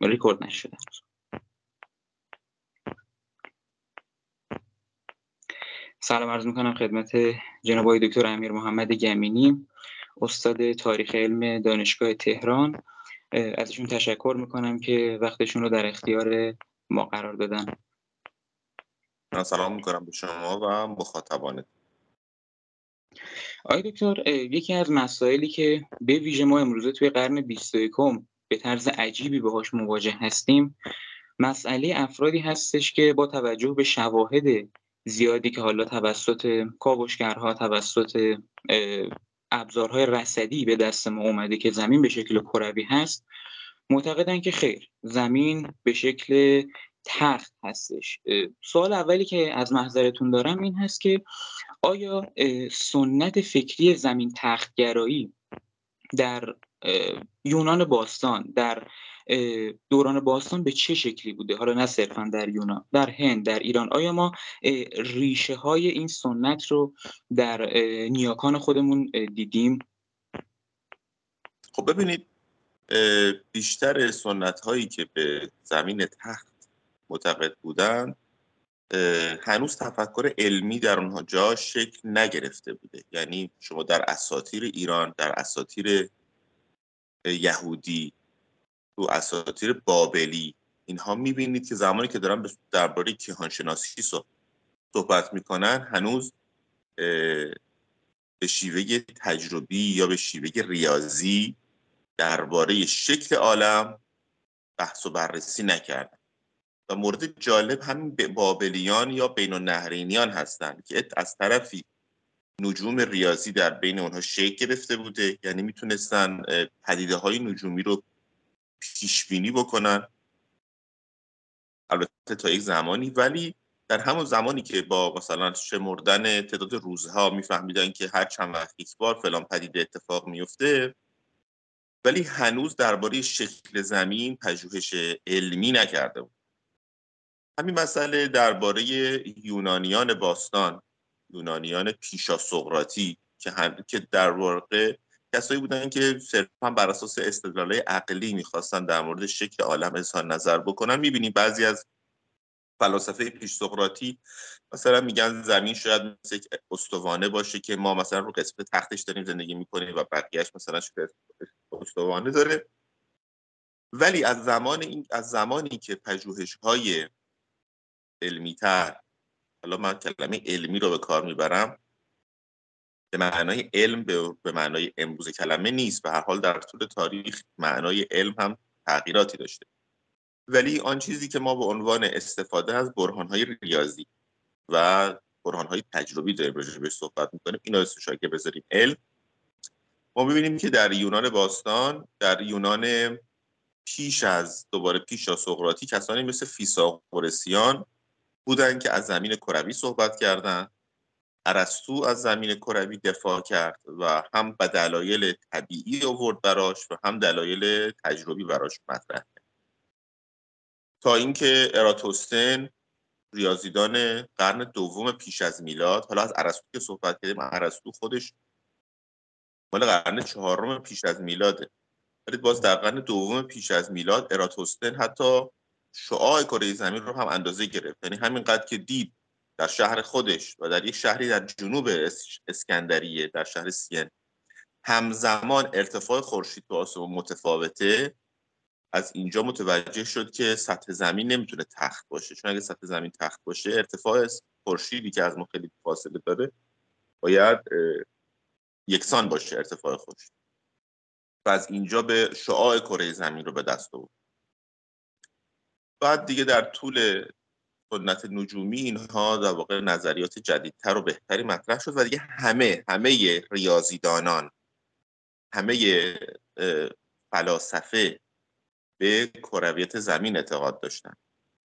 ریکورد نشده. سلام عرض می‌کنم خدمت جناب آقای دکتر امیر محمد گمینی استاد تاریخ علم دانشگاه تهران. ازشون تشکر می‌کنم که وقتشون رو در اختیار ما قرار دادن. سلام می‌کنم به شما و مخاطبانت آقای دکتر یکی از مسائلی که به ویژه ما امروزه توی قرن 21 به طرز عجیبی باهاش مواجه هستیم مسئله افرادی هستش که با توجه به شواهد زیادی که حالا توسط کاوشگرها توسط ابزارهای رصدی به دست ما اومده که زمین به شکل کروی هست معتقدن که خیر زمین به شکل تخت هستش. سوال اولی که از محضرتون دارم این هست که آیا سنت فکری زمین تختگرایی در یونان باستان در دوران باستان به چه شکلی بوده؟ حالا نه صرفا در یونان در هند در ایران. آیا ما ریشه های این سنت رو در نیاکان خودمون دیدیم؟ خب ببینید بیشتر سنت هایی که به زمین تخت معتقد بودند هنوز تفکر علمی در اونها جا شکل نگرفته بوده. یعنی شما در اساطیر ایران در اساطیر یهودی تو اساطیر بابلی اینها می‌بینید که زمانی که دارن درباره کیهانشناسی صحبت می‌کنن هنوز به شیوه تجربی یا به شیوه ریاضی درباره شکل عالم بحث و بررسی نکردن. و مورد جالب همین بابلیان یا بین النهرینیان هستند که از طرفی نجوم ریاضی در بین اونها شکل گرفته بوده. یعنی می‌تونستن پدیده های نجومی رو پیش بینی بکنن. البته تا یک زمانی. ولی در همون زمانی که با مثلا شمردن تعداد روزها میفهمیدن که هر چند وقت یک بار فلان پدیده اتفاق میفته ولی هنوز درباره شکل زمین پژوهش علمی نکرده بود. همین مسئله درباره یونانیان باستان یونانیان پیشا سقراطی که, که در واقع کسایی بودن که صرفا بر اساس استدلال عقلی می‌خواستن در مورد شکل عالم اظهار نظر بکنن. می‌بینیم بعضی از فلاسفه پیش سقراطی مثلا میگن زمین شاید مثل یک استوانه باشه که ما مثلا رو قسمت تختش داریم زندگی می‌کنیم و بقیهش مثلا شکل استوانه داره. ولی از زمان این از زمانی که پژوهش های علمی تر حالا من کلمه علمی رو به کار می‌برم. به معنای علم به معنای امروز کلمه نیست. به هر حال در طول تاریخ معنای علم هم تغییراتی داشته. ولی آن چیزی که ما به عنوان استفاده از برهانهای ریاضی و برهانهای تجربی داریم به صحبت می‌کنیم اینا اسمش که بذاریم علم. ما ببینیم که در یونان باستان در یونان پیش از دوباره پیش از سقراطی کسانی مثل فیثاغورسیان بودن که از زمین کروی صحبت کردند ارسطو از زمین کروی دفاع کرد و هم به دلایل طبیعی آورد براش و هم دلایل تجربی براش مطرح تا اینکه اراتوستن ریاضیدان قرن دوم پیش از میلاد حالا از ارسطو که صحبت کردیم ارسطو خودش مال قرن چهارم پیش از میلاده. ولی باز در قرن دوم پیش از میلاد اراتوستن حتی شعاع کره زمین رو هم اندازه گرفت. یعنی همینقدر که دید در شهر خودش و در یک شهری در جنوب اسکندریه در شهر سین همزمان ارتفاع خورشید به آسمون متفاوته از اینجا متوجه شد که سطح زمین نمی‌تونه تخت باشه. چون اگه سطح زمین تخت باشه ارتفاع خورشیدی که از ما خیلی فاصله داره باید یکسان باشه ارتفاع خورشید. و از اینجا به شعاع کره زمین رو به دست آورد. بعد دیگه در طول سنت نجومی اینها در واقع نظریات جدیدتر و بهتری مطرح شد و دیگه همه همه ریاضیدانان همه فلاسفه به کرویت زمین اعتقاد داشتن.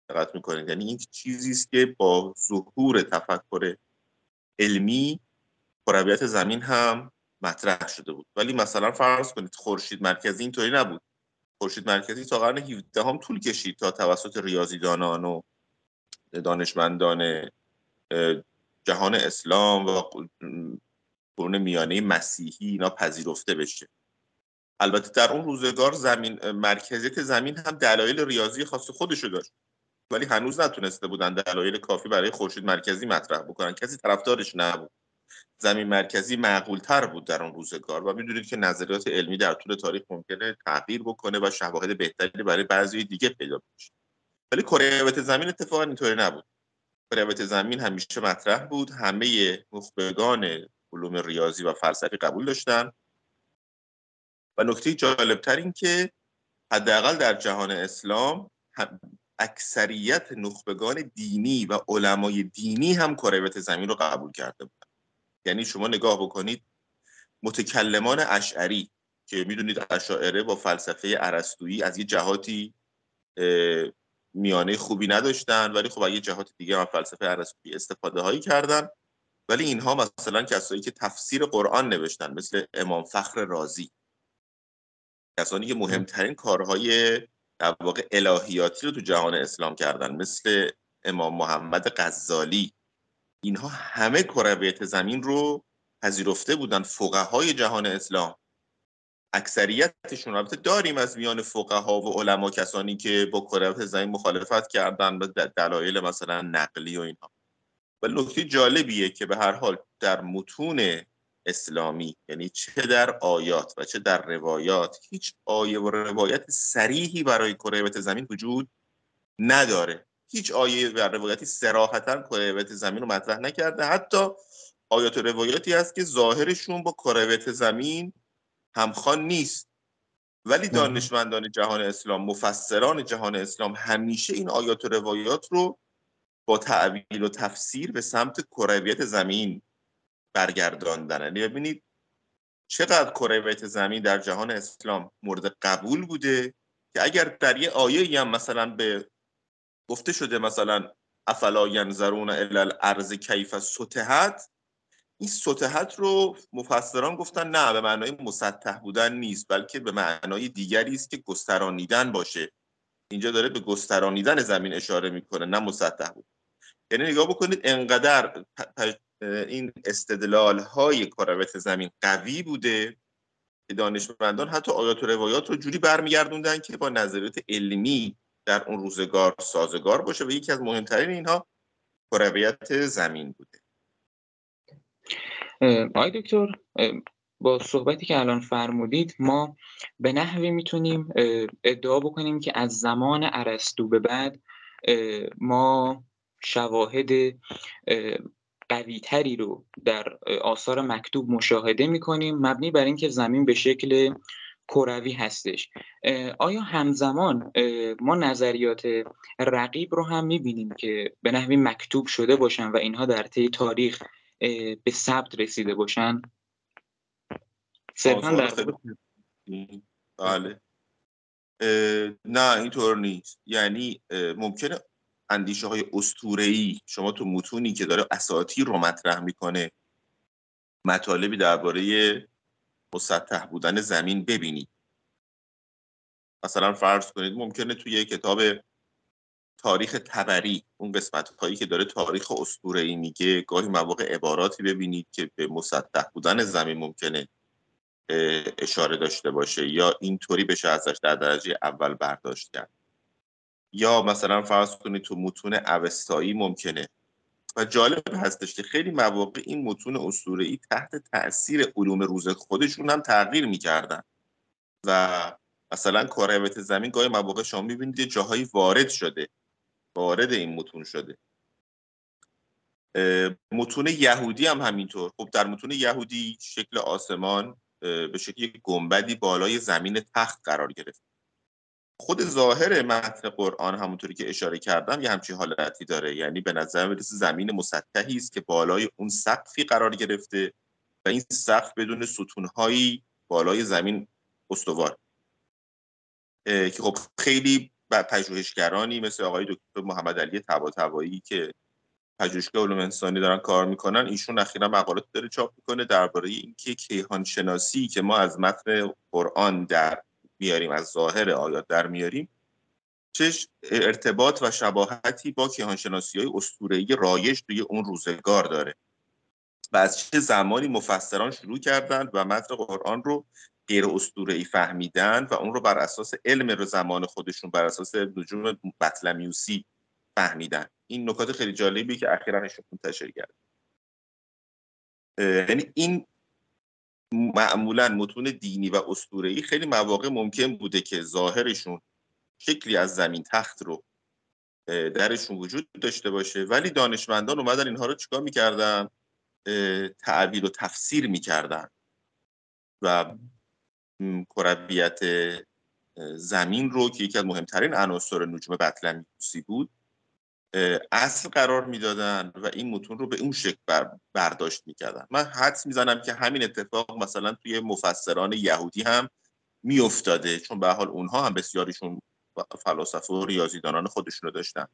دقت می‌کنید؟ یعنی این چیزی است که با ظهور تفکر علمی کرویت زمین هم مطرح شده بود. ولی مثلا فرض کنید خورشید مرکزی اینطوری نبود. خورشید مرکزی تا قرن 17 هم طول کشید تا توسط ریاضیدانان و دانشمندان جهان اسلام و قرون میانه مسیحی اینا پذیرفته بشه. البته در اون روزگار زمین مرکزیت زمین هم دلایل ریاضی خاص خودشو داشت. ولی هنوز نتونسته بودن دلایل کافی برای خورشید مرکزی مطرح بکنن. کسی طرفدارش نبود. زمین مرکزی معقول تر بود در اون روزگار و می‌دونید که نظریات علمی در طول تاریخ ممکنه تغییر بکنه و شواهد بهتری برای بعضی دیگه پیدا بشه. ولی کره زمین اتفاقا اینطوری نبود. کره زمین همیشه مطرح بود همه نخبگان علوم ریاضی و فلسفی قبول داشتن. و نکته جالبتر این که حداقل در جهان اسلام اکثریت نخبگان دینی و علمای دینی هم کرویت زمین رو قبول کرده بودن. یعنی شما نگاه بکنید متکلمان اشعری که می‌دونید اشاعره با فلسفه ارسطویی از یه جهاتی میانه خوبی نداشتن ولی خب یه جهات دیگه هم فلسفه ارسطویی استفاده هایی کردن. ولی اینها مثلا کسایی که تفسیر قرآن نوشتن مثل امام فخر رازی. کسانی که مهمترین کارهای در واقع الهیاتی رو تو جهان اسلام کردن مثل امام محمد غزالی. اینها همه کرویت زمین رو پذیرفته بودن فقهای جهان اسلام. اکثریتشون البته داریم از میان فقها و علما کسانی که با کرویت زمین مخالفت کردن به دلایل مثلا نقلی و اینها. ولی نکته جالبیه که به هر حال در متون اسلامی یعنی چه در آیات و چه در روایات هیچ آیه و روایت سریحی برای کرویت زمین وجود نداره. هیچ آیه و روایتی سراحتا کرویت زمین رو مطرح نکرده. حتی آیات و روایاتی هست که ظاهرشون با کرویت زمین همخوان نیست. ولی دانشمندان جهان اسلام مفسران جهان اسلام همیشه این آیات و روایات رو با تعویل و تفسیر به سمت کرویت زمین برگرداندن. یعنی ببینید چقدر کرویت زمین در جهان اسلام مورد قبول بوده که اگر در یه آیه هم مثلا به گفته شده مثلا افلا ینظرون الی الارض کیف سطحت؟ این سطحت رو مفسران گفتن نه به معنای مسطح بودن نیست بلکه به معنای دیگری است که گسترانیدن باشه. اینجا داره به گسترانیدن زمین اشاره می‌کنه نه مسطح بود. یعنی نگاه بکنید انقدر این استدلال های کروت زمین قوی بوده که دانشمندان حتی آیات و روایات رو جوری برمیگردوندن که با نظریات علمی در اون روزگار سازگار باشه و یکی از مهمترین اینها کرویت زمین بوده. آقای دکتر با صحبتی که الان فرمودید ما به نحوی می‌تونیم ادعا بکنیم که از زمان ارسطو به بعد ما شواهد قویتری رو در آثار مکتوب مشاهده می‌کنیم مبنی بر اینکه زمین به شکل کروی هستش. آیا همزمان ما نظریات رقیب رو هم می‌بینیم که به نحوی مکتوب شده باشن و اینها در طی تاریخ به ثبت رسیده باشن؟ صرفا در بله. نه اینطور نیست. یعنی ممکنه اندیشه های ای شما تو متونی که داره اساطیر رو مطرح می‌کنه مطالبی درباره مسطح بودن زمین ببینید. مثلا فرض کنید ممکنه توی کتاب تاریخ تبری اون قسمت هایی که داره تاریخ ای میگه گاهی مواقع عباراتی ببینید که به مسطح بودن زمین ممکنه اشاره داشته باشه یا اینطوری بشه ازش در درجه اول برداشت کرد. یا مثلا فرض کنید تو متون اوستایی ممکنه و جالب هستش که خیلی مواقع این متون ای تحت تاثیر علوم روز خودشون هم تغییر می‌کردن. و مثلا کرویت زمین گاهی مواقع شما می‌بینید جاهایی وارد شده. وارد این متون شده. متون یهودی هم همینطور. خب در متون یهودی شکل آسمان به شکل گنبدی بالای زمین تخت قرار گرفت. خود ظاهر متن قرآن همونطوری که اشاره کردم یه همچین حالتی داره. یعنی به نظر می‌رسه زمین مسطحی است که بالای اون سقفی قرار گرفته و این سقف بدون ستونهایی بالای زمین استوار. که خب خیلی پژوهشگرانی مثل آقای دکتر محمد علی طباطبایی که پژوهشگاه علوم انسانی دارن کار می‌کنن ایشون اخیرا مقالات داره چاپ می‌کنه درباره اینکه کیهان شناسی که ما از متن قرآن در میاریم از ظاهر آیات در میاریم چه ارتباط و شباهتی با کیهانشناسی های اسطوره‌ای رایج توی اون روزگار داره. و از چه زمانی مفسران شروع کردند و متن قرآن رو غیر ای فهمیدن و اون رو بر اساس علم زمان خودشون بر اساس نجوم بطلمیوسی فهمیدن. این نکات خیلی جالبی که اخیرا منتشر کرد. یعنی این معمولا متون دینی و ای خیلی مواقع ممکن بوده که ظاهرشون شکلی از زمین تخت رو درشون وجود داشته باشه. ولی دانشمندان اومدن اینها رو چیکار می‌کردن؟ تعبیر و تفسیر می‌کردن و کرویت زمین رو که یکی از مهمترین عناصر نجوم بطلمیوسی بود اصل قرار می‌دادن و این متون رو به اون شکل بر برداشت می‌کردن. من حدس می‌زنم که همین اتفاق مثلا توی مفسران یهودی هم میافتاده چون به حال اونها هم بسیاریشون فلاسفه و ریاضیدانان خودشون رو داشتن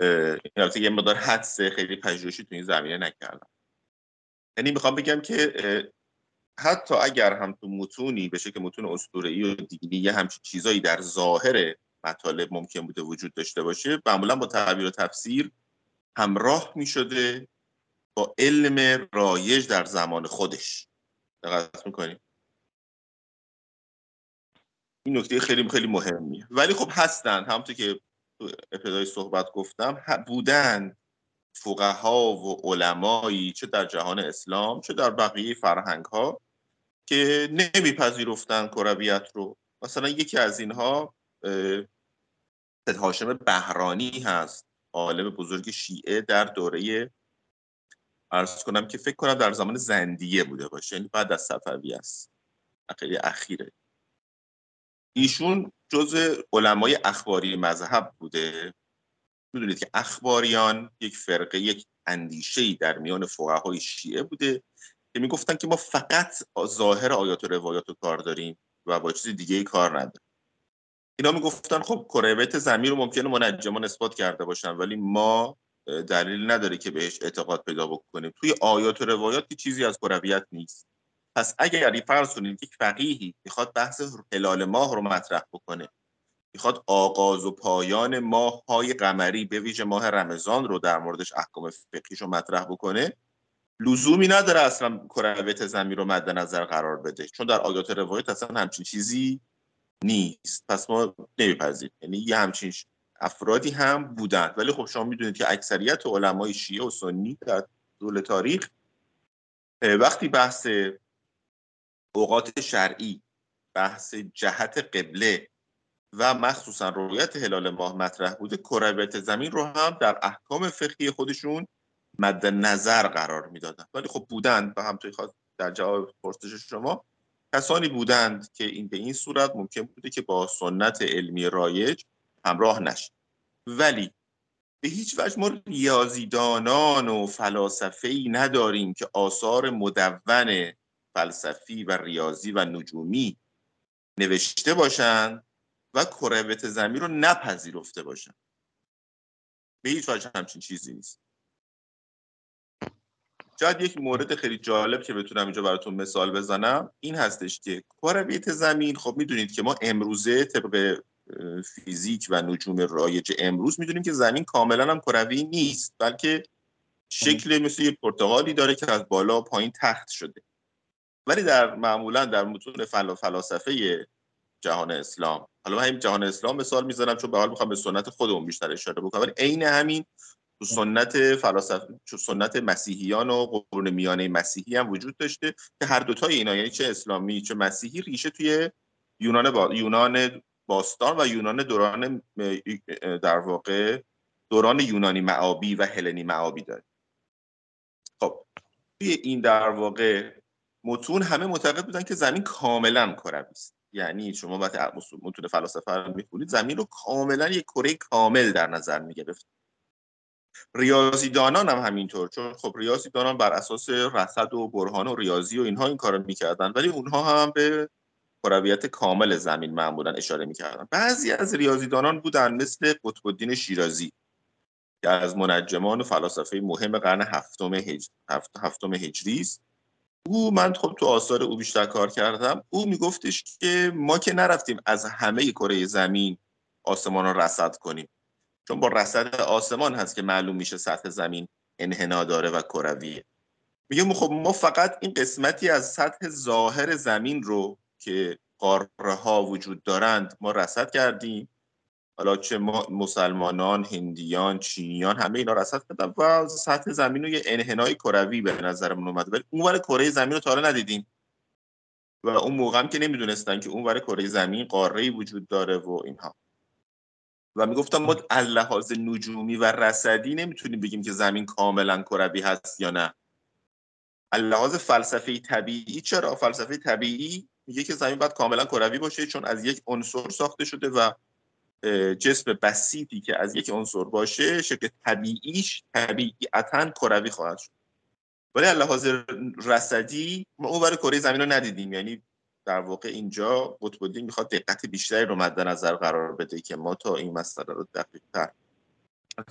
این یه مقدار حدس خیلی پژوهشی تو این زمینه نکردم. یعنی می‌خوام بگم که حتی اگر هم تو متونی به شکل متون اسطوره‌ای و دینی یه همچین چیزایی در ظاهر مطالب ممکن بوده وجود داشته باشه. معمولا با تعبیر و تفسیر همراه می شده با علم رایج در زمان خودش. دقت می‌کنیم این نکته خیلی خیلی مهمیه. ولی خب هستن. همونطور که ابتدای صحبت گفتم بودن فقها و علمایی چه در جهان اسلام چه در بقیه فرهنگ ها که نمیپذیرفتن کرویت رو. مثلا یکی از اینها هاشم بهرانی هست عالم بزرگ شیعه در دوره ارز کنم که فکر کنم در زمان زندیه بوده باشه یعنی بعد از صفوی است. خیلی اخیره. ایشون جز علمای اخباری مذهب بوده. می‌دونید که اخباریان یک فرقه یک اندیشه در میان فقهای شیعه بوده که می‌گفتن که ما فقط ظاهر آیات و روایات رو کار داریم و با چیز دیگه ای کار نداریم. اینا می‌گفتن خب کرویت زمین رو ممکنه منجمان اثبات کرده باشن ولی ما دلیل نداره که بهش اعتقاد پیدا بکنیم. توی آیات و روایات چیزی از کرویت نیست. پس اگر فرض کنید یک فقیهی می‌خواد بحث هلال ماه رو مطرح بکنه می‌خواد آغاز و پایان ماه های قمری به ویژه ماه رمضان رو در موردش احکام فقهیش رو مطرح بکنه لزومی نداره اصلا کرویت زمین رو مد نظر قرار بده. چون در آیات روایت اصلا همچین چیزی نیست. پس ما نمیپذیریم. یعنی یه همچین افرادی هم بودن. ولی خب شما می‌دونید که اکثریت علمای شیعه و سنی در طول تاریخ وقتی بحث اوقات شرعی بحث جهت قبله و مخصوصا رویت هلال ماه مطرح بوده کرویت زمین رو هم در احکام فقهی خودشون مد نظر قرار می‌دادن. ولی خب بودند و همطوری خواست در جواب پرسش شما کسانی بودند که این به این صورت ممکن بوده که با سنت علمی رایج همراه نشد ولی به هیچ وجه ما ریاضیدانان و فلاسفه ای نداریم که آثار مدون فلسفی و ریاضی و نجومی نوشته باشند و کروت زمین رو نپذیرفته باشند به هیچ وجه همچین چیزی نیست. شاید یک مورد خیلی جالب که بتونم اینجا براتون مثال بزنم این هستش که کرویت زمین خب می‌دونید که ما امروزه طبق فیزیک و نجوم رایج امروز می‌دونیم که زمین کاملا هم کروی نیست بلکه شکل مثل یه پرتغالی داره که از بالا پایین تخت شده. ولی در معمولا در متون فل فلاسفه جهان اسلام حالا من جهان اسلام مثال می‌زنم چون به حال می‌خوام به سنت خودمون بیشتر اشاره بکنم ولی عین همین تو سنت فلاسفه سنت مسیحیان و قرون میانه مسیحی هم وجود داشته که هر دوتای اینا یعنی چه اسلامی چه مسیحی ریشه توی یونان با... یونان باستان و یونان دوران در واقع دوران یونانی معابی و هلنی معابی داره. خب توی این در واقع متون همه معتقد بودن که زمین کاملا کروی است. یعنی شما وقتی متون فلاسفه رو می‌خونید زمین رو کاملا یک کره کامل در نظر می‌گرفت. ریاضیدانان هم همینطور. چون خب ریاضیدانان بر اساس رصد و برهان و ریاضی و اینها این کارو می‌کردن ولی اونها هم به کرویت کامل زمین معمولا اشاره می‌کردن. بعضی از ریاضیدانان بودن مثل قطب الدین شیرازی که از منجمان و فلاسفه مهم قرن هفتم, هج... هفتم هجری است. او من خب تو آثار او بیشتر کار کردم او میگفتش که ما که نرفتیم از همه کره زمین آسمان رو رصد کنیم. چون با رصد آسمان هست که معلوم میشه سطح زمین انحنا داره و کرویه. میگه خب ما فقط این قسمتی از سطح ظاهر زمین رو که قاره ها وجود دارند ما رصد کردیم. حالا چه ما مسلمانان هندیان چینیان همه اینا رصد کردن و سطح زمین رو یه انحنای کروی به نظرمون اومده. ولی اون کره زمین رو تا ندیدیم. و اون موقع هم که نمی‌دونستن که اون کره زمین قاره وجود داره و اینها. و می‌گفتم ما از لحاظ نجومی و رصدی نمی‌تونیم بگیم که زمین کاملا کروی هست یا نه. لحاظ فلسفه طبیعی چرا؟ فلسفه طبیعی میگه که زمین باید کاملا کروی باشه چون از یک عنصر ساخته شده و جسم بسیطی که از یک عنصر باشه شکل طبیعیش طبیعتا کروی خواهد شد. ولی لحاظ رصدی ما اون برای کره زمین رو ندیدیم. یعنی در واقع اینجا قطب می‌خواد دقت بیشتری رو مد نظر قرار بده که ما تا این مسئله رو دقیق تر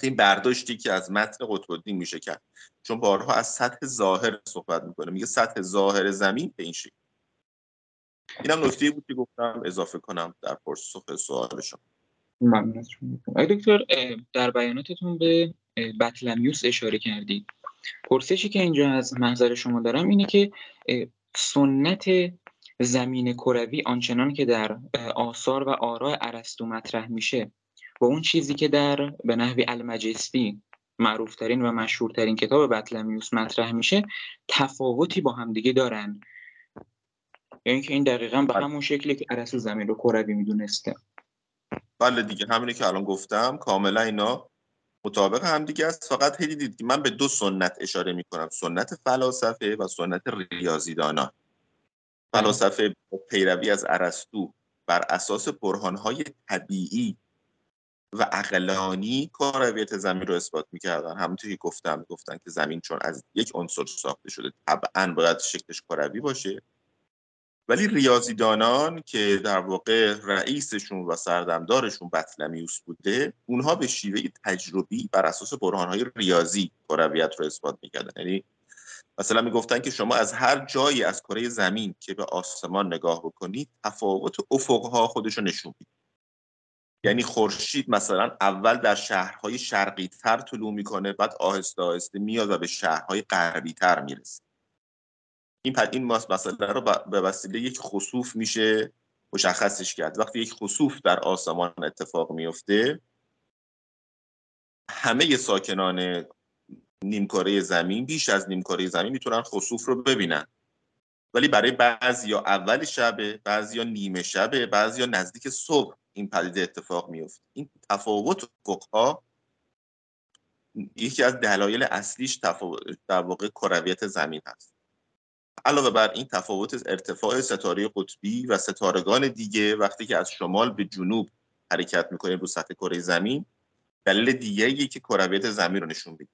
این برداشتی که از متن قطب میشه کرد. چون بارها از سطح ظاهر صحبت می‌کنه. میگه سطح ظاهر زمین به این شکل. اینم نکته بود که گفتم اضافه کنم در پرسخ سوال شما. ممنون دکتر در بیاناتتون به بطلمیوس اشاره کردید. پرسشی که اینجا از محضر شما دارم اینه که سنت زمین کروی آنچنان که در آثار و آراء ارسطو مطرح میشه. و اون چیزی که در به نحوی المجستی معروفترین و مشهورترین کتاب بطلمیوس مطرح میشه تفاوتی با همدیگه دارن. یعنی که این دقیقا به بله. همون شکلی که ارسطو زمین رو کروی می‌دونسته. بله دیگه همینی که الان گفتم کاملا اینا مطابق هم دیگه است. فقط هی دیدید که من به دو سنت اشاره می‌کنم. سنت فلاسفه و سنت ریاضیدانان فلاسفه پیروی از ارسطو بر اساس برهانهای طبیعی و عقلانی کرویت زمین رو اثبات می‌کردن. همونطور که گفتم گفتن که زمین چون از یک عنصر ساخته شده طبعا باید شکلش کروی باشه. ولی ریاضیدانان که در واقع رئیسشون و سردمدارشون بطلمیوس بوده اونها به شیوه تجربی بر اساس برهانهای ریاضی کرویت رو اثبات می‌کردن. یعنی مثلا می‌گفتن که شما از هر جایی از کره زمین که به آسمان نگاه بکنید تفاوت افقها خودش رو نشون میده یعنی خورشید مثلا اول در شهرهای شرقی تر طلوع می‌کنه بعد آهسته آهسته میاد و به شهرهای غربی تر می‌رسه. این پد این مسئله رو به وسیله یک خصوف میشه مشخصش کرد. وقتی یک خصوف در آسمان اتفاق میفته همه ساکنان نیمکاره زمین بیش از نیمکاره زمین می‌تونن خصوف رو ببینن. ولی برای بعضی یا اول شبه یا نیمه شبه یا نزدیک صبح این پدیده اتفاق میفته این تفاوت فقها یکی از دلایل اصلیش تفاوت در واقع کرویت زمین هست. علاوه بر این تفاوت ارتفاع ستاره قطبی و ستارگان دیگه وقتی که از شمال به جنوب حرکت می‌کنیم رو سطح کره زمین دلیل دیگری که کرویت زمین رو نشون میده.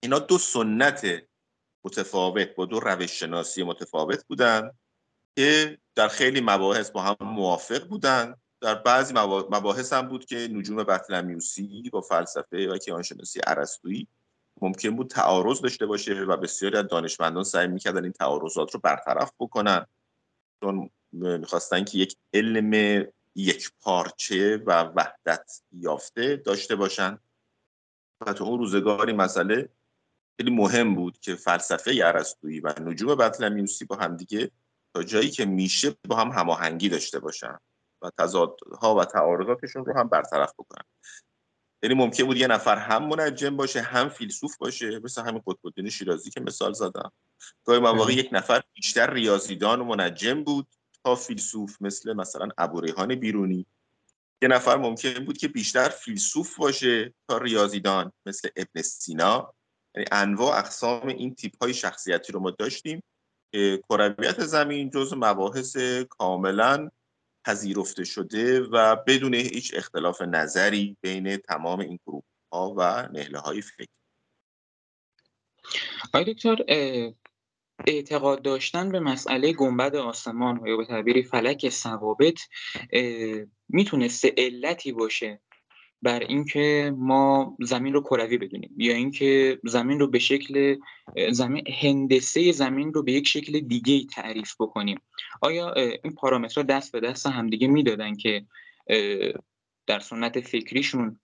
اینا دو سنت متفاوت با دو روش شناسی متفاوت بودن که در خیلی مباحث با هم موافق بودن. در بعضی مباحث هم بود که نجوم بطلمیوسی با فلسفه و کیهانشناسی ارسطویی ممکن بود تعارض داشته باشه و بسیاری از دانشمندان سعی می‌کردن این تعارضات رو برطرف بکنن. چون می‌خواستن که یک علم یک پارچه و وحدت یافته داشته باشن. و تو اون روزگاری مسئله خیلی مهم بود که فلسفه ارسطویی و نجوم بطلمیوسی با همدیگه تا جایی که میشه با هم هماهنگی داشته باشن و تضادها و تعارضاتشون رو هم برطرف بکنن. یعنی ممکن بود یه نفر هم منجم باشه هم فیلسوف باشه مثل همین قطب شیرازی که مثال زدم. گاهی مواقع یک نفر بیشتر ریاضیدان و منجم بود تا فیلسوف مثل مثلا ابوریحان بیرونی. یه نفر ممکن بود که بیشتر فیلسوف باشه تا ریاضیدان مثل ابن سینا. یعنی انواع اقسام این تیپ های شخصیتی رو ما داشتیم که کرویت زمین جز مباحث کاملا پذیرفته شده و بدون هیچ اختلاف نظری بین تمام این گروه ها و نهله های فکر. آقای دکتر اعتقاد داشتن به مسئله گنبد آسمان یا به تعبیری فلک ثوابت می‌تونسته علتی باشه بر اینکه ما زمین رو کروی بدونیم یا اینکه زمین رو به شکل زمین هندسه زمین رو به یک شکل دیگه تعریف بکنیم. آیا این پارامترها دست به دست همدیگه می‌دادن که در سنت فکریشون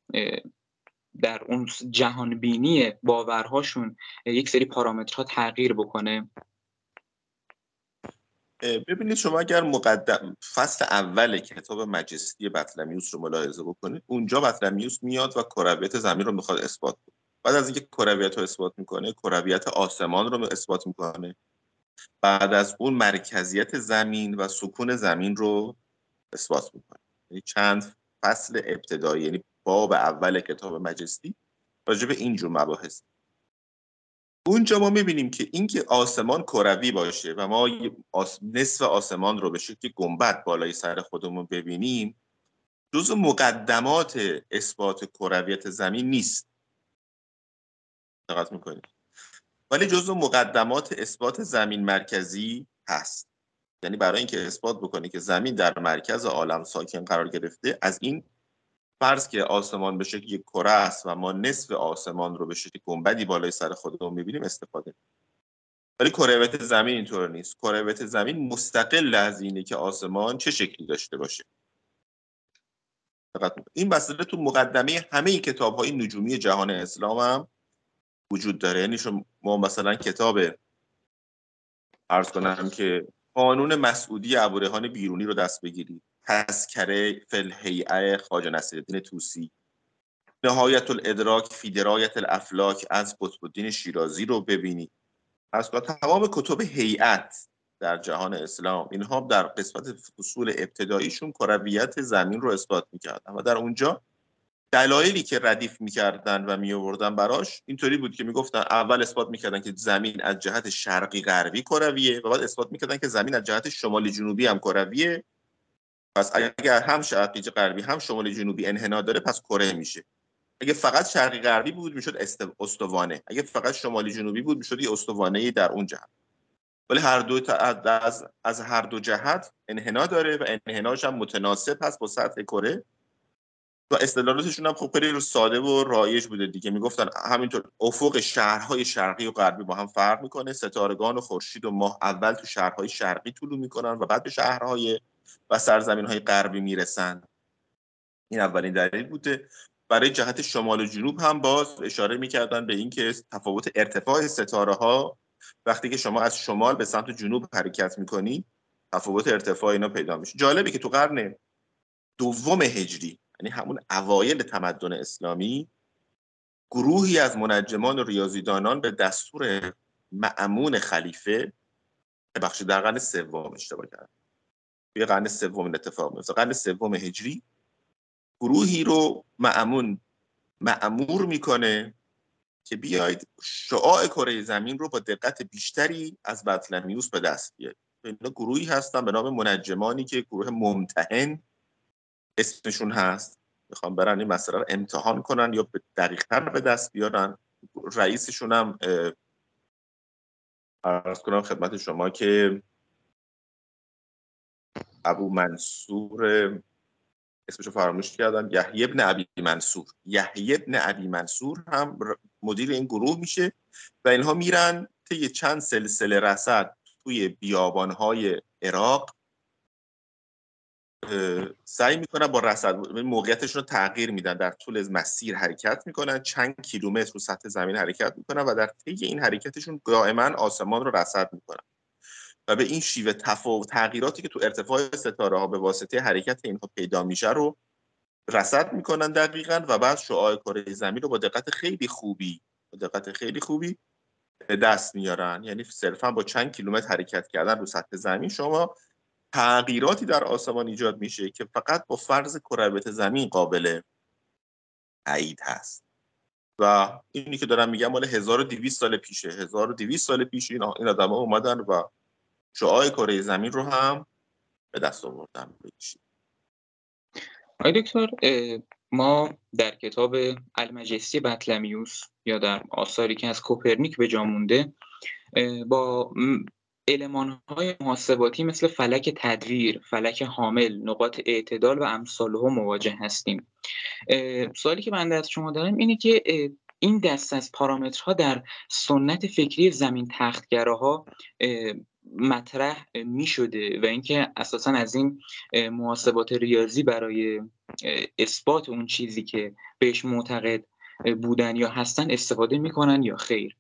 در اون جهان بینی باورهاشون یک سری پارامترها تغییر بکنه؟ ببینید شما اگر مقدم فصل اول کتاب مجستی بطلمیوس رو ملاحظه بکنید اونجا بطلمیوس میاد و کرویت زمین رو می‌خواد اثبات کنه. بعد از اینکه کرویت رو اثبات می‌کنه کرویت آسمان رو اثبات می‌کنه. بعد از اون مرکزیت زمین و سکون زمین رو اثبات می‌کنه. یعنی چند فصل ابتدایی یعنی باب اول کتاب مجستی راجع به اینجور مباحث. اونجا ما می‌بینیم که اینکه آسمان کروی باشه و ما نصف آسمان رو به شکل گنبد بالای سر خودمون ببینیم جزو مقدمات اثبات کرویت زمین نیست. دقت می‌کنید ولی جزو مقدمات اثبات زمین مرکزی هست. یعنی برای اینکه اثبات بکنی که زمین در مرکز عالم ساکن قرار گرفته از این فرض که آسمان به شکل یک کره است و ما نصف آسمان رو به شکل گنبدی بالای سر خودمون می‌بینیم استفاده ولی کرویت زمین اینطور نیست. کرویت زمین مستقل از اینه که آسمان چه شکلی داشته باشه. این مسئله تو مقدمه همه کتاب های نجومی جهان اسلام هم وجود داره. یعنی ما مثلا کتاب ارز کنم که قانون مسعودی ابوریحان بیرونی رو دست بگیرید. تذکره فل هیئه خواجه نصیرالدین توسی نهایت الادراک فی درایت الافلاک از قطب الدین شیرازی رو ببینید از تمام کتب هیئت در جهان اسلام اینها در قسمت فصول ابتداییشون کرویت زمین رو اثبات می‌کردن و در اونجا دلایلی که ردیف می‌کردن و میآوردن براش اینطوری بود که می‌گفتن اول اثبات می‌کردن که زمین از جهت شرقی غربی کرویه و بعد اثبات می‌کردن که زمین از جهت شمالی جنوبی هم کرویه. پس اگر هم شرقی غربی هم شمالی جنوبی انحنا داره پس کره میشه. اگه فقط شرقی غربی بود می‌شد استوانه. اگه فقط شمالی جنوبی بود می‌شد یه استوانه در اون جهت. ولی هر دو از, از هر دو جهت انحنا داره و انحناش هم متناسب هست با سطح کره. و استدلالاتشون هم خب خیلی ساده و رایج بوده دیگه. می‌گفتن همینطور افق شهرهای شرقی و غربی با هم فرق می‌کنه. ستارگان و خورشید و ماه اول تو شهرهای شرقی طلوع می‌کنن و بعد به شهرهای و سرزمین های غربی می‌رسن این اولین دلیل بوده. برای جهت شمال و جنوب هم باز اشاره می‌کردن به اینکه تفاوت ارتفاع ستاره ها وقتی که شما از شمال به سمت جنوب حرکت می‌کنی تفاوت ارتفاع اینا پیدا میشه. جالبه که تو قرن دوم هجری یعنی همون اوایل تمدن اسلامی گروهی از منجمان و ریاضیدانان به دستور معمون خلیفه بخشی در قرن سوم اشتباه کرد توی قرن سوم اتفاق میفته قرن سوم هجری گروهی رو معمون معمور می‌کنه که بیاید شعاع کره زمین رو با دقت بیشتری از بطلمیوس به دست بیارید. اینا گروهی هستن به نام منجمانی که گروه ممتحن اسمشون هست. می‌خوام برن این مسئله رو امتحان کنن یا به دقیقتر به دست بیارن. رئیسشون هم ارز کنم خدمت شما که ابو منصور اسمشو فراموش کردم یحیی ابن ابی منصور. یحیی ابن ابی منصور هم مدیر این گروه میشه و اینها میرن طی چند سلسله رسد توی بیابانهای عراق. سعی می‌کنن با رصد موقعیتشون رو تغییر میدن. در طول مسیر حرکت می‌کنن چند کیلومتر رو سطح زمین حرکت می‌کنن و در طی این حرکتشون دائما آسمان رو رصد می‌کنن. و به این شیوه تفاوت تغییراتی که تو ارتفاع ستاره ها به واسطه حرکت اینها پیدا میشه رو رصد می‌کنن دقیقا و بعد شعاع کره زمین رو با دقت خیلی خوبی با دقت خیلی خوبی به دست میارن. یعنی صرفا با چند کیلومتر حرکت کردن رو سطح زمین شما تغییراتی در آسمان ایجاد میشه که فقط با فرض کرویت زمین قابل عید هست. و اینی که دارم میگم مال 1200 سال پیشه. 1200 سال پیش این آدم ها اومدن و شعاع کره زمین رو هم به دست آوردن آقای دکتر ما در کتاب المجستی بطلمیوس یا در آثاری که از کوپرنیک به جا مونده با علمان های محاسباتی مثل فلک تدویر، فلک حامل، نقاط اعتدال و امثال مواجه هستیم. سوالی که من از شما دارم اینه که این دست از پارامترها در سنت فکری زمین تختگراها مطرح می شده و اینکه اساسا از این محاسبات ریاضی برای اثبات اون چیزی که بهش معتقد بودن یا هستن استفاده می‌کنن یا خیر.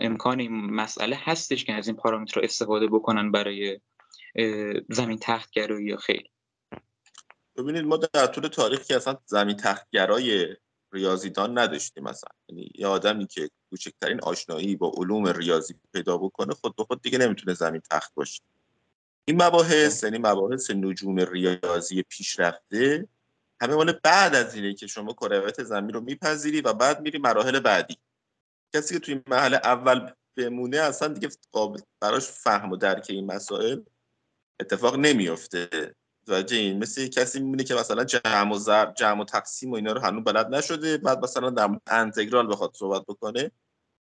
امکان این مسئله هستش که از این پارامتر استفاده بکنن برای زمین تختگرایی یا خیر. ببینید ما در طول تاریخ که اصلا زمین تختگرای ریاضیدان نداشتیم مثلا. یعنی یه آدمی که کوچکترین آشنایی با علوم ریاضی پیدا بکنه خود به خود دیگه نمی‌تونه زمین تخت باشه. این مباحث یعنی مباحث نجوم ریاضی پیشرفته همه مال بعد از اینه که شما کروت زمین رو میپذیری و بعد میری مراحل بعدی. کسی که توی مرحله اول بمونه اصلا دیگه قابل براش فهم و درک این مسائل اتفاق نمیفته متوجه این مثل کسی می‌بینه که مثلا جمع و ضرب جمع و تقسیم و اینا رو هنوز بلد نشده بعد مثلا در انتگرال بخواد صحبت بکنه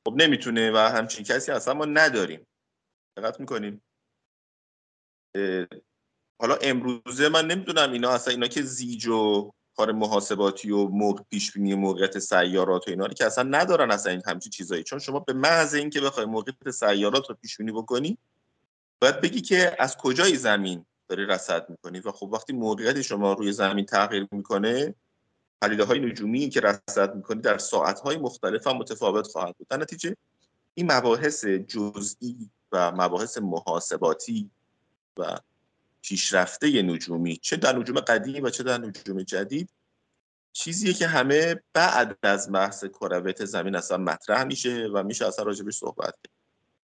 خب نمی‌تونه و همچین کسی اصلا ما نداریم. دقت می‌کنیم. حالا امروزه من نمی‌دونم اینا اصلا اینا که زیج و کار محاسباتی و موقع پیش بینی موقعیت سیارات و اینا که اصلا ندارن اصلا این همچین چیزایی. چون شما به محض اینکه بخوای موقعیت سیارات رو پیش بینی بکنی باید بگی که از کجای زمین داری رصد می‌کنی و خب وقتی موقعیت شما روی زمین تغییر می‌کنه پدیده های نجومی که رصد می‌کنی در ساعت های مختلف هم متفاوت خواهد بود. در نتیجه این مباحث جزئی و مباحث محاسباتی و پیشرفته نجومی چه در نجوم قدیم و چه در نجوم جدید چیزیه که همه بعد از بحث کروت زمین اصلا مطرح میشه و میشه اصلا راجبش صحبت کرد.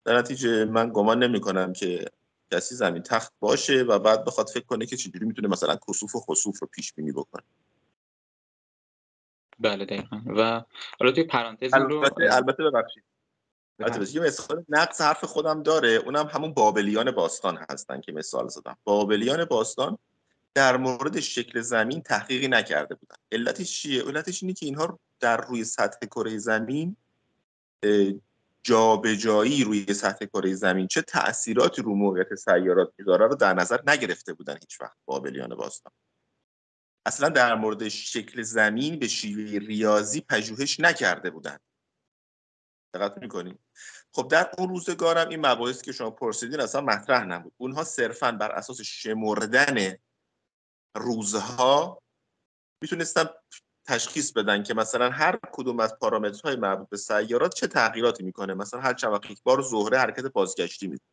در نتیجه من گمان نمی کنم که کسی زمین تخت باشه و بعد بخواد فکر کنه که چجوری می‌تونه مثلا کسوف و خسوف رو پیش بینی بکنه. بله دقیقا. و حالا توی پرانتز رو البته ببخشید. البته یه مثال نقص حرف خودم داره. اونم همون بابلیان باستان هستن که مثال زدم. بابلیان باستان در مورد شکل زمین تحقیقی نکرده بودن. علتش چیه؟ علتش اینه که اینها در روی سطح کره زمین جابجایی روی سطح کره زمین چه تأثیراتی رو موقعیت سیارات می‌ذاره رو در نظر نگرفته بودن هیچ وقت بابلیان باستان اصلا در مورد شکل زمین به شیوه ریاضی پژوهش نکرده بودن. دقت می‌کنید خب در اون روزگارم این مباحثی که شما پرسیدین اصلا مطرح نبود. اونها صرفا بر اساس شمردن روزها می‌تونستن تشخیص بدن که مثلا هر کدوم از پارامترهای مربوط به سیارات چه تغییراتی می‌کنه. مثلا هر چند وقت یک بار زهره حرکت بازگشتی میده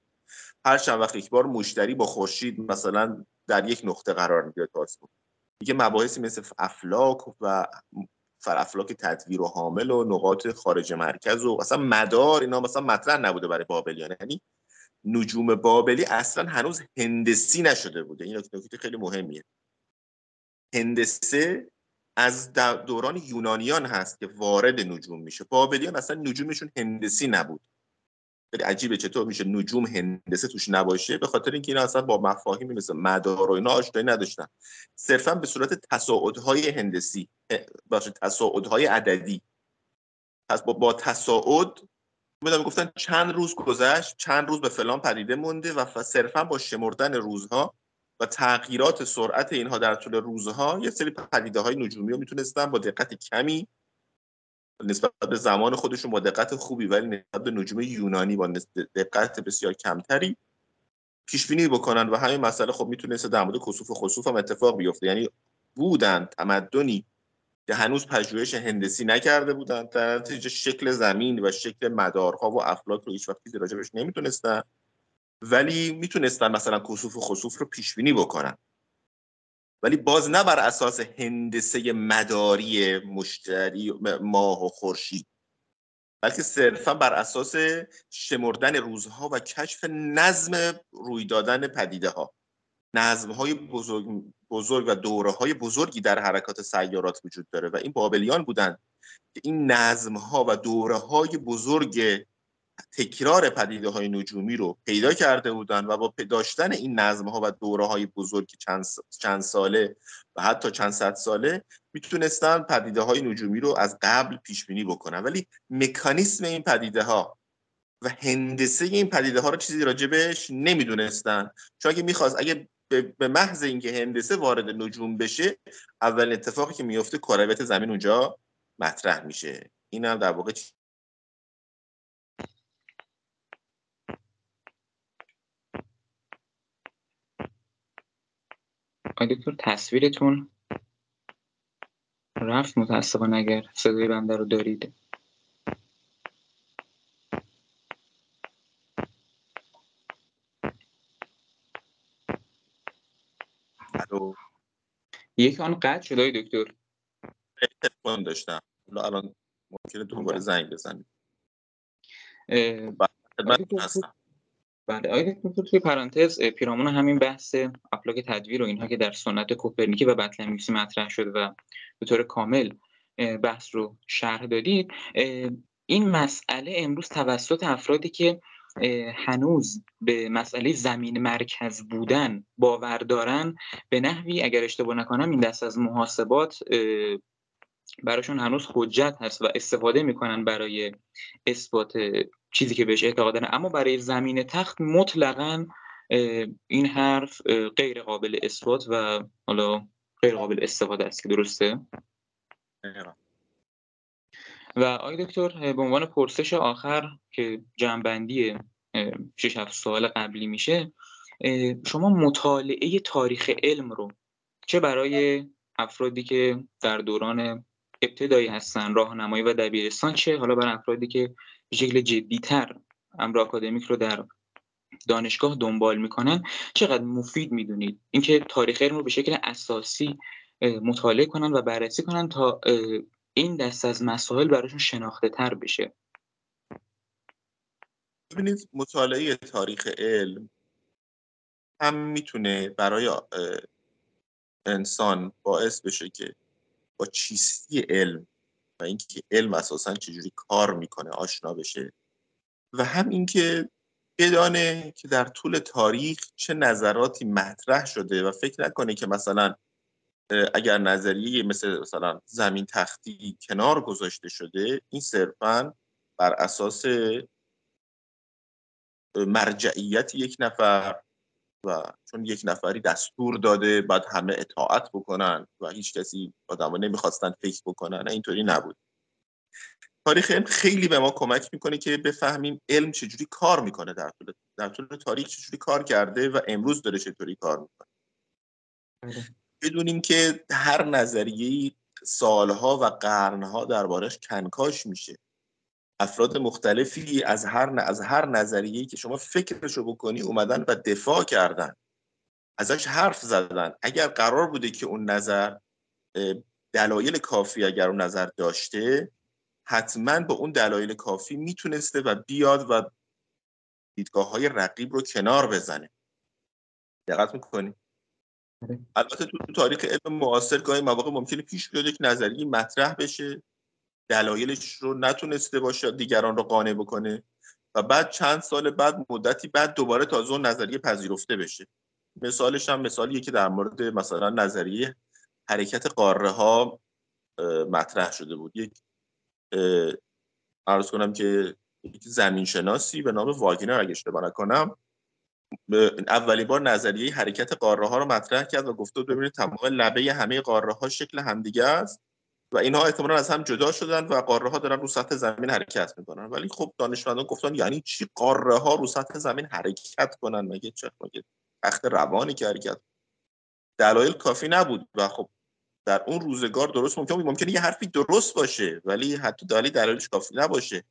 هر چند وقت یک بار مشتری با خورشید مثلا در یک نقطه قرار می‌گیره تاس دیگه مباحثی مثل افلاک و فرافلاک تدویر و حامل و نقاط خارج مرکز و اصلا مدار اینا مثلا مطرح نبوده برای بابلیان یعنی نجوم بابلی اصلا هنوز هندسی نشده بوده. این نکته خیلی مهمیه. هندسه از دوران یونانیان هست که وارد نجوم میشه. بابلیان اصلا نجومشون هندسی نبود. خیلی عجیبه چطور میشه نجوم هندسه توش نباشه به خاطر اینکه اینا اصلا با مفاهیمی مثل مدار و اینا آشنایی نداشتن. صرفا به صورت تصاعدهای هندسی باشه تصاعدهای عددی. پس با, با تصاعد می‌دونم گفتن چند روز گذشت چند روز به فلان پدیده مونده و صرفا با شمردن روزها و تغییرات سرعت اینها در طول روزها یه سری پدیده های نجومی رو می‌تونستن با دقت کمی نسبت به زمان خودشون با دقت خوبی ولی نسبت به نجوم یونانی با دقت بسیار کمتری پیش بینی بکنن و همین مسئله خب می‌تونست در مورد کسوف و خسوف هم اتفاق بیفته. یعنی بودن تمدنی که هنوز پژوهش هندسی نکرده بودن در نتیجه شکل زمین و شکل مدارها و افلاک رو هیچ وقتی راجبش نمی‌تونستن. ولی می‌تونستن مثلا کسوف و خسوف رو پیش بینی بکنن. ولی باز نه بر اساس هندسه مداری مشتری ماه و خورشید. بلکه صرفا بر اساس شمردن روزها و کشف نظم روی دادن پدیده ها نظم های بزرگ, بزرگ و دوره های بزرگی در حرکات سیارات وجود داره و این بابلیان بودند که این نظم ها و دوره های بزرگ تکرار پدیده های نجومی رو پیدا کرده بودن و با داشتن این نظم ها و دوره های بزرگ چند, ساله و حتی چند صد ساله می‌تونستن پدیده های نجومی رو از قبل پیش بینی بکنن. ولی مکانیسم این پدیده ها و هندسه این پدیده ها رو چیزی راجبش نمی‌دونستن. چون اگه می‌خواست اگه به محض اینکه هندسه وارد نجوم بشه اول اتفاقی که میفته کروت زمین اونجا مطرح میشه. این هم در واقع آقای دکتر تصویرتون. رفت متاسفانه اگر صدای بنده رو دارید. یک آن قطع شده دکتر. تلفن داشتم. الان ممکنه دوباره زنگ بزنید بله آقای دکتر توی پرانتز پیرامون همین بحث افلاک تدویر و اینها که در سنت کوپرنیکی و بطلمیوسی مطرح شده و به طور کامل بحث رو شرح دادید این مسئله امروز توسط افرادی که هنوز به مسئله زمین مرکز بودن باور دارن به نحوی اگر اشتباه نکنم این دست از محاسبات براشون هنوز حجت هست و استفاده می‌کنن برای اثبات چیزی که بهش اعتقاد دارن. اما برای زمین تخت مطلقا این حرف غیر قابل اثبات و حالا غیر قابل استفاده است. که درسته و آقای دکتر به عنوان پرسش آخر که جنبندی شش هفت سوال قبلی میشه شما مطالعه تاریخ علم رو چه برای افرادی که در دوران ابتدایی هستن راهنمایی و دبیرستان چه؟ حالا برای افرادی که به شکل جدیتر امر آکادمیک رو در دانشگاه دنبال می‌کنن چقدر مفید می‌دونید؟ اینکه تاریخ علم رو به شکل اساسی مطالعه کنن و بررسی کنن تا این دست از مسائل براشون شناخته تر بشه. ببینید مطالعه تاریخ علم هم می‌تونه برای انسان باعث بشه که با چیستی علم و اینکه علم اساسا چجوری کار می‌کنه آشنا بشه و هم اینکه بدانه که در طول تاریخ چه نظراتی مطرح شده و فکر نکنه که مثلا اگر نظریه مثل مثلا زمین تختی کنار گذاشته شده این صرفا بر اساس مرجعیت یک نفر و چون یک نفری دستور داده بعد همه اطاعت بکنن و هیچ کسی آدم نمی‌خواستن فکر بکنن اینطوری نبود. تاریخ علم خیلی به ما کمک می‌کنه که بفهمیم علم چجوری کار می‌کنه در طول در طول تاریخ چجوری کار کرده و امروز داره چطوری کار می‌کنه. بله. بدونیم که هر نظریه سالها و قرنها دربارش کنکاش میشه. افراد مختلفی از هر از هر نظریه‌ای که شما فکرشو بکنی اومدن و دفاع کردن. ازش حرف زدن. اگر قرار بوده که اون نظر دلایل کافی اگر اون نظر داشته حتما با اون دلایل کافی می‌تونسته و بیاد و دیدگاه های رقیب رو کنار بزنه. دقت می‌کنی؟ آره. البته تو تاریخ علم معاصر گاهی مواقع ممکنه پیش بیاد یک نظریه مطرح بشه. دلایلش رو نتونسته باشه دیگران رو قانع بکنه. و بعد چند سال بعد مدتی بعد دوباره تازه اون نظریه پذیرفته بشه. مثالش هم مثالیه که در مورد مثلا نظریه حرکت قاره ها مطرح شده بود. یک عرض کنم که یک زمین شناسی به نام واگنر اگه اشتباه نکنم اولین بار نظریه حرکت قاره ها رو مطرح کرد و گفته ببینید تمام لبه همه قاره ها شکل همدیگه است. و اینها احتمالا از هم جدا شدن و قاره ها دارن رو سطح زمین حرکت می‌کنن. ولی خب دانشمندان گفتن یعنی چی؟ قاره ها رو سطح زمین حرکت کنن؟ مگه چه مگه تخت روانی که حرکت دلایل کافی نبود و خب در اون روزگار درست ممکن ممکنه یه حرفی درست باشه ولی حتی دلیل دلایلش کافی نباشه.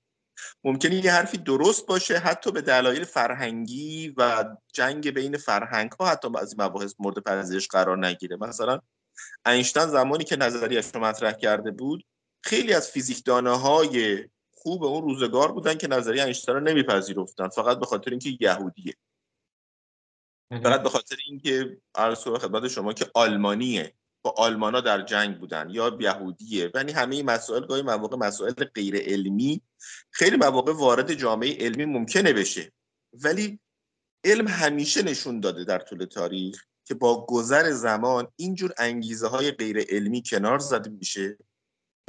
ممکنه یه حرفی درست باشه حتی به دلایل فرهنگی و جنگ بین فرهنگ ها حتی بعضی مباحث مورد پذیرش قرار نگیره. مثلا اینشتین زمانی که نظریش رو مطرح کرده بود خیلی از فیزیکدانه های خوب اون روزگار بودن که نظریه اینشتین رو نمیپذیرفتن فقط به خاطر اینکه یهودیه. فقط به خاطر اینکه عرض خدمت شما که آلمانیه. با آلمانا در جنگ بودن یا یهودیه. یعنی همه این مسائل گاهی مواقع مسائل غیر علمی خیلی مواقع وارد جامعه علمی ممکنه بشه. ولی علم همیشه نشون داده در طول تاریخ. که با گذر زمان اینجور انگیزه های غیر علمی کنار زده میشه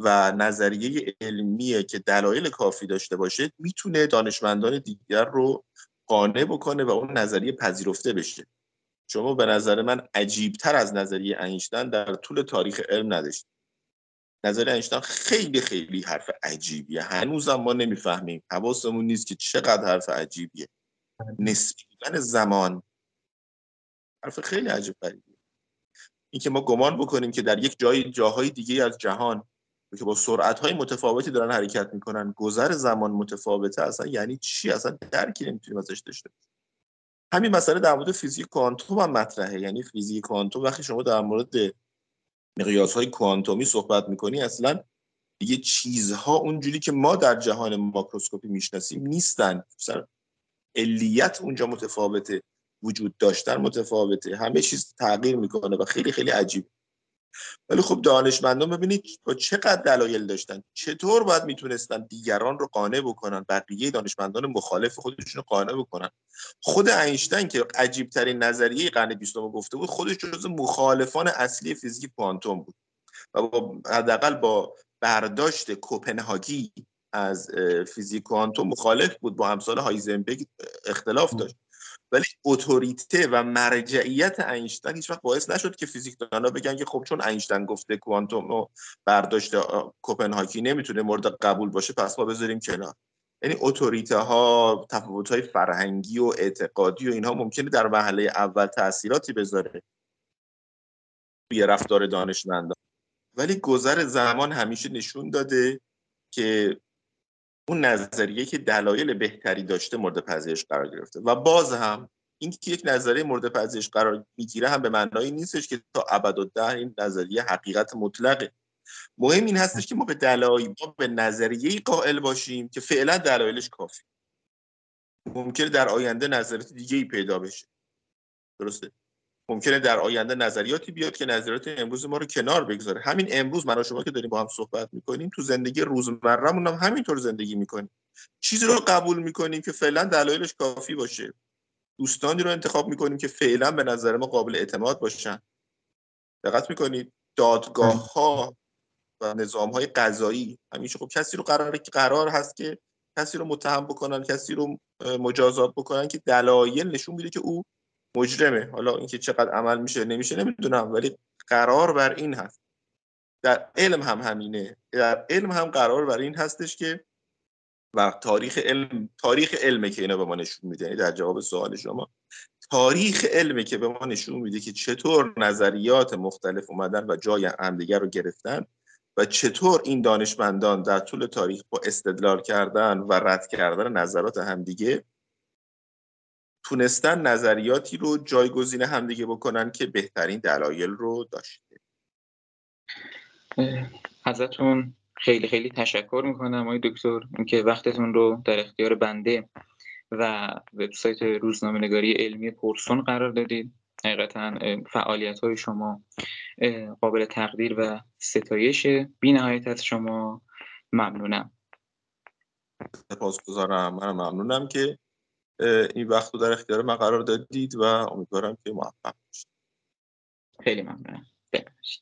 و نظریه علمیه که دلایل کافی داشته باشه می‌تونه دانشمندان دیگر رو قانع بکنه و اون نظریه پذیرفته بشه. شما به نظر من عجیبتر از نظریه اینشتین در طول تاریخ علم نداشت نظریه اینشتین خیلی خیلی حرف عجیبیه. هنوزم ما نمی‌فهمیم. حواسمون نیست که چقدر حرف عجیبیه. نسبی زمان حرف خیلی عجیب غریبیه. اینکه ما گمان بکنیم که در یک جای جاهای دیگه از جهان که با سرعت های متفاوتی دارن حرکت می‌کنن گذر زمان متفاوته اصلا یعنی چی؟ اصلا درکی نمی‌تونیم ازش داشته همین مسئله در مورد فیزیک کوانتوم هم مطرحه. یعنی فیزیک کوانتوم وقتی شما در مورد مقیاس های کوانتومی صحبت می‌کنی اصلا دیگه چیزها اونجوری که ما در جهان ماکروسکوپی می‌شناسیم نیستن. مثلا علیت اونجا متفاوته. وجود داشتن متفاوته. همه چیز تغییر می‌کنه و خیلی خیلی عجیب. ولی خب دانشمندان ببینید با چقدر دلایل داشتن. چطور باید می‌تونستن دیگران رو قانع بکنن؟ بقیه دانشمندان مخالف خودشون رو قانع بکنن. خود اینشتین که عجیب ترین نظریه قرن بیستم گفته بود خودش جز مخالفان اصلی فیزیک کوانتوم بود. و با حداقل با برداشت کوپنهاگی از فیزیک کوانتوم مخالف بود. با همسال هایزنبرگ اختلاف داشت. ولی اتوریته و مرجعیت اینشتین هیچ وقت باعث نشد که فیزیکدانا بگن که خب چون اینشتین گفته کوانتوم رو برداشت کوپنهاگی نمی‌تونه مورد قبول باشه پس ما بذاریم کنار. یعنی اتوریته ها تفاوت های فرهنگی و اعتقادی و اینها ممکنه در محله اول تاثیراتی بذاره توی رفتار دانشمندان. ولی گذر زمان همیشه نشون داده که اون نظریه که دلایل بهتری داشته مورد پذیرش قرار گرفته. و باز هم اینکه یک نظریه مورد پذیرش قرار می‌گیره هم به معنایی نیستش که تا ابد این نظریه حقیقت مطلقه. مهم این هستش که ما به دلایل ما به نظریه قائل باشیم که فعلا دلایلش کافی ممکنه در آینده نظریات دیگه ای پیدا بشه. درسته؟ ممکنه در آینده نظریاتی بیاد که نظریات امروز ما رو کنار بگذاره. همین امروز من و شما که داریم با هم صحبت می‌کنیم تو زندگی روزمرهمون هم همینطور زندگی می‌کنیم. چیزی رو قبول می‌کنیم که فعلا دلایلش کافی باشه. دوستانی رو انتخاب می‌کنیم که فعلا به نظر ما قابل اعتماد باشن. دقت می‌کنید؟ دادگاه ها و نظام های قضایی. همیشه خب کسی رو قرار قرار هست که کسی رو متهم بکنن کسی رو مجازات بکنن که دلایل نشون میده که او مجرمه. حالا اینکه چقدر عمل میشه نمیشه نمی‌دونم ولی قرار بر این هست. در علم هم همینه. در علم هم قرار بر این هستش که و تاریخ علم تاریخ علمه که اینا به ما نشون میده. یعنی در جواب سوال شما تاریخ علمه که به ما نشون میده که چطور نظریات مختلف اومدن و جای همدیگر رو گرفتن و چطور این دانشمندان در طول تاریخ با استدلال کردن و رد کردن نظرات همدیگه تونستن نظریاتی رو جایگزین همدیگه بکنن که بهترین دلایل رو داشته. ازتون خیلی خیلی تشکر می‌کنم آقای دکتر. اینکه وقتتون رو در اختیار بنده و وبسایت روزنامه نگاری علمی پرسون قرار دادید. حقیقتا فعالیت های شما قابل تقدیر و ستایش بی نهایت از شما ممنونم. سپاسگزارم. من ممنونم که این وقت رو در اختیار من قرار دادید و امیدوارم که موفق باشید. خیلی ممنونم. ببخشید.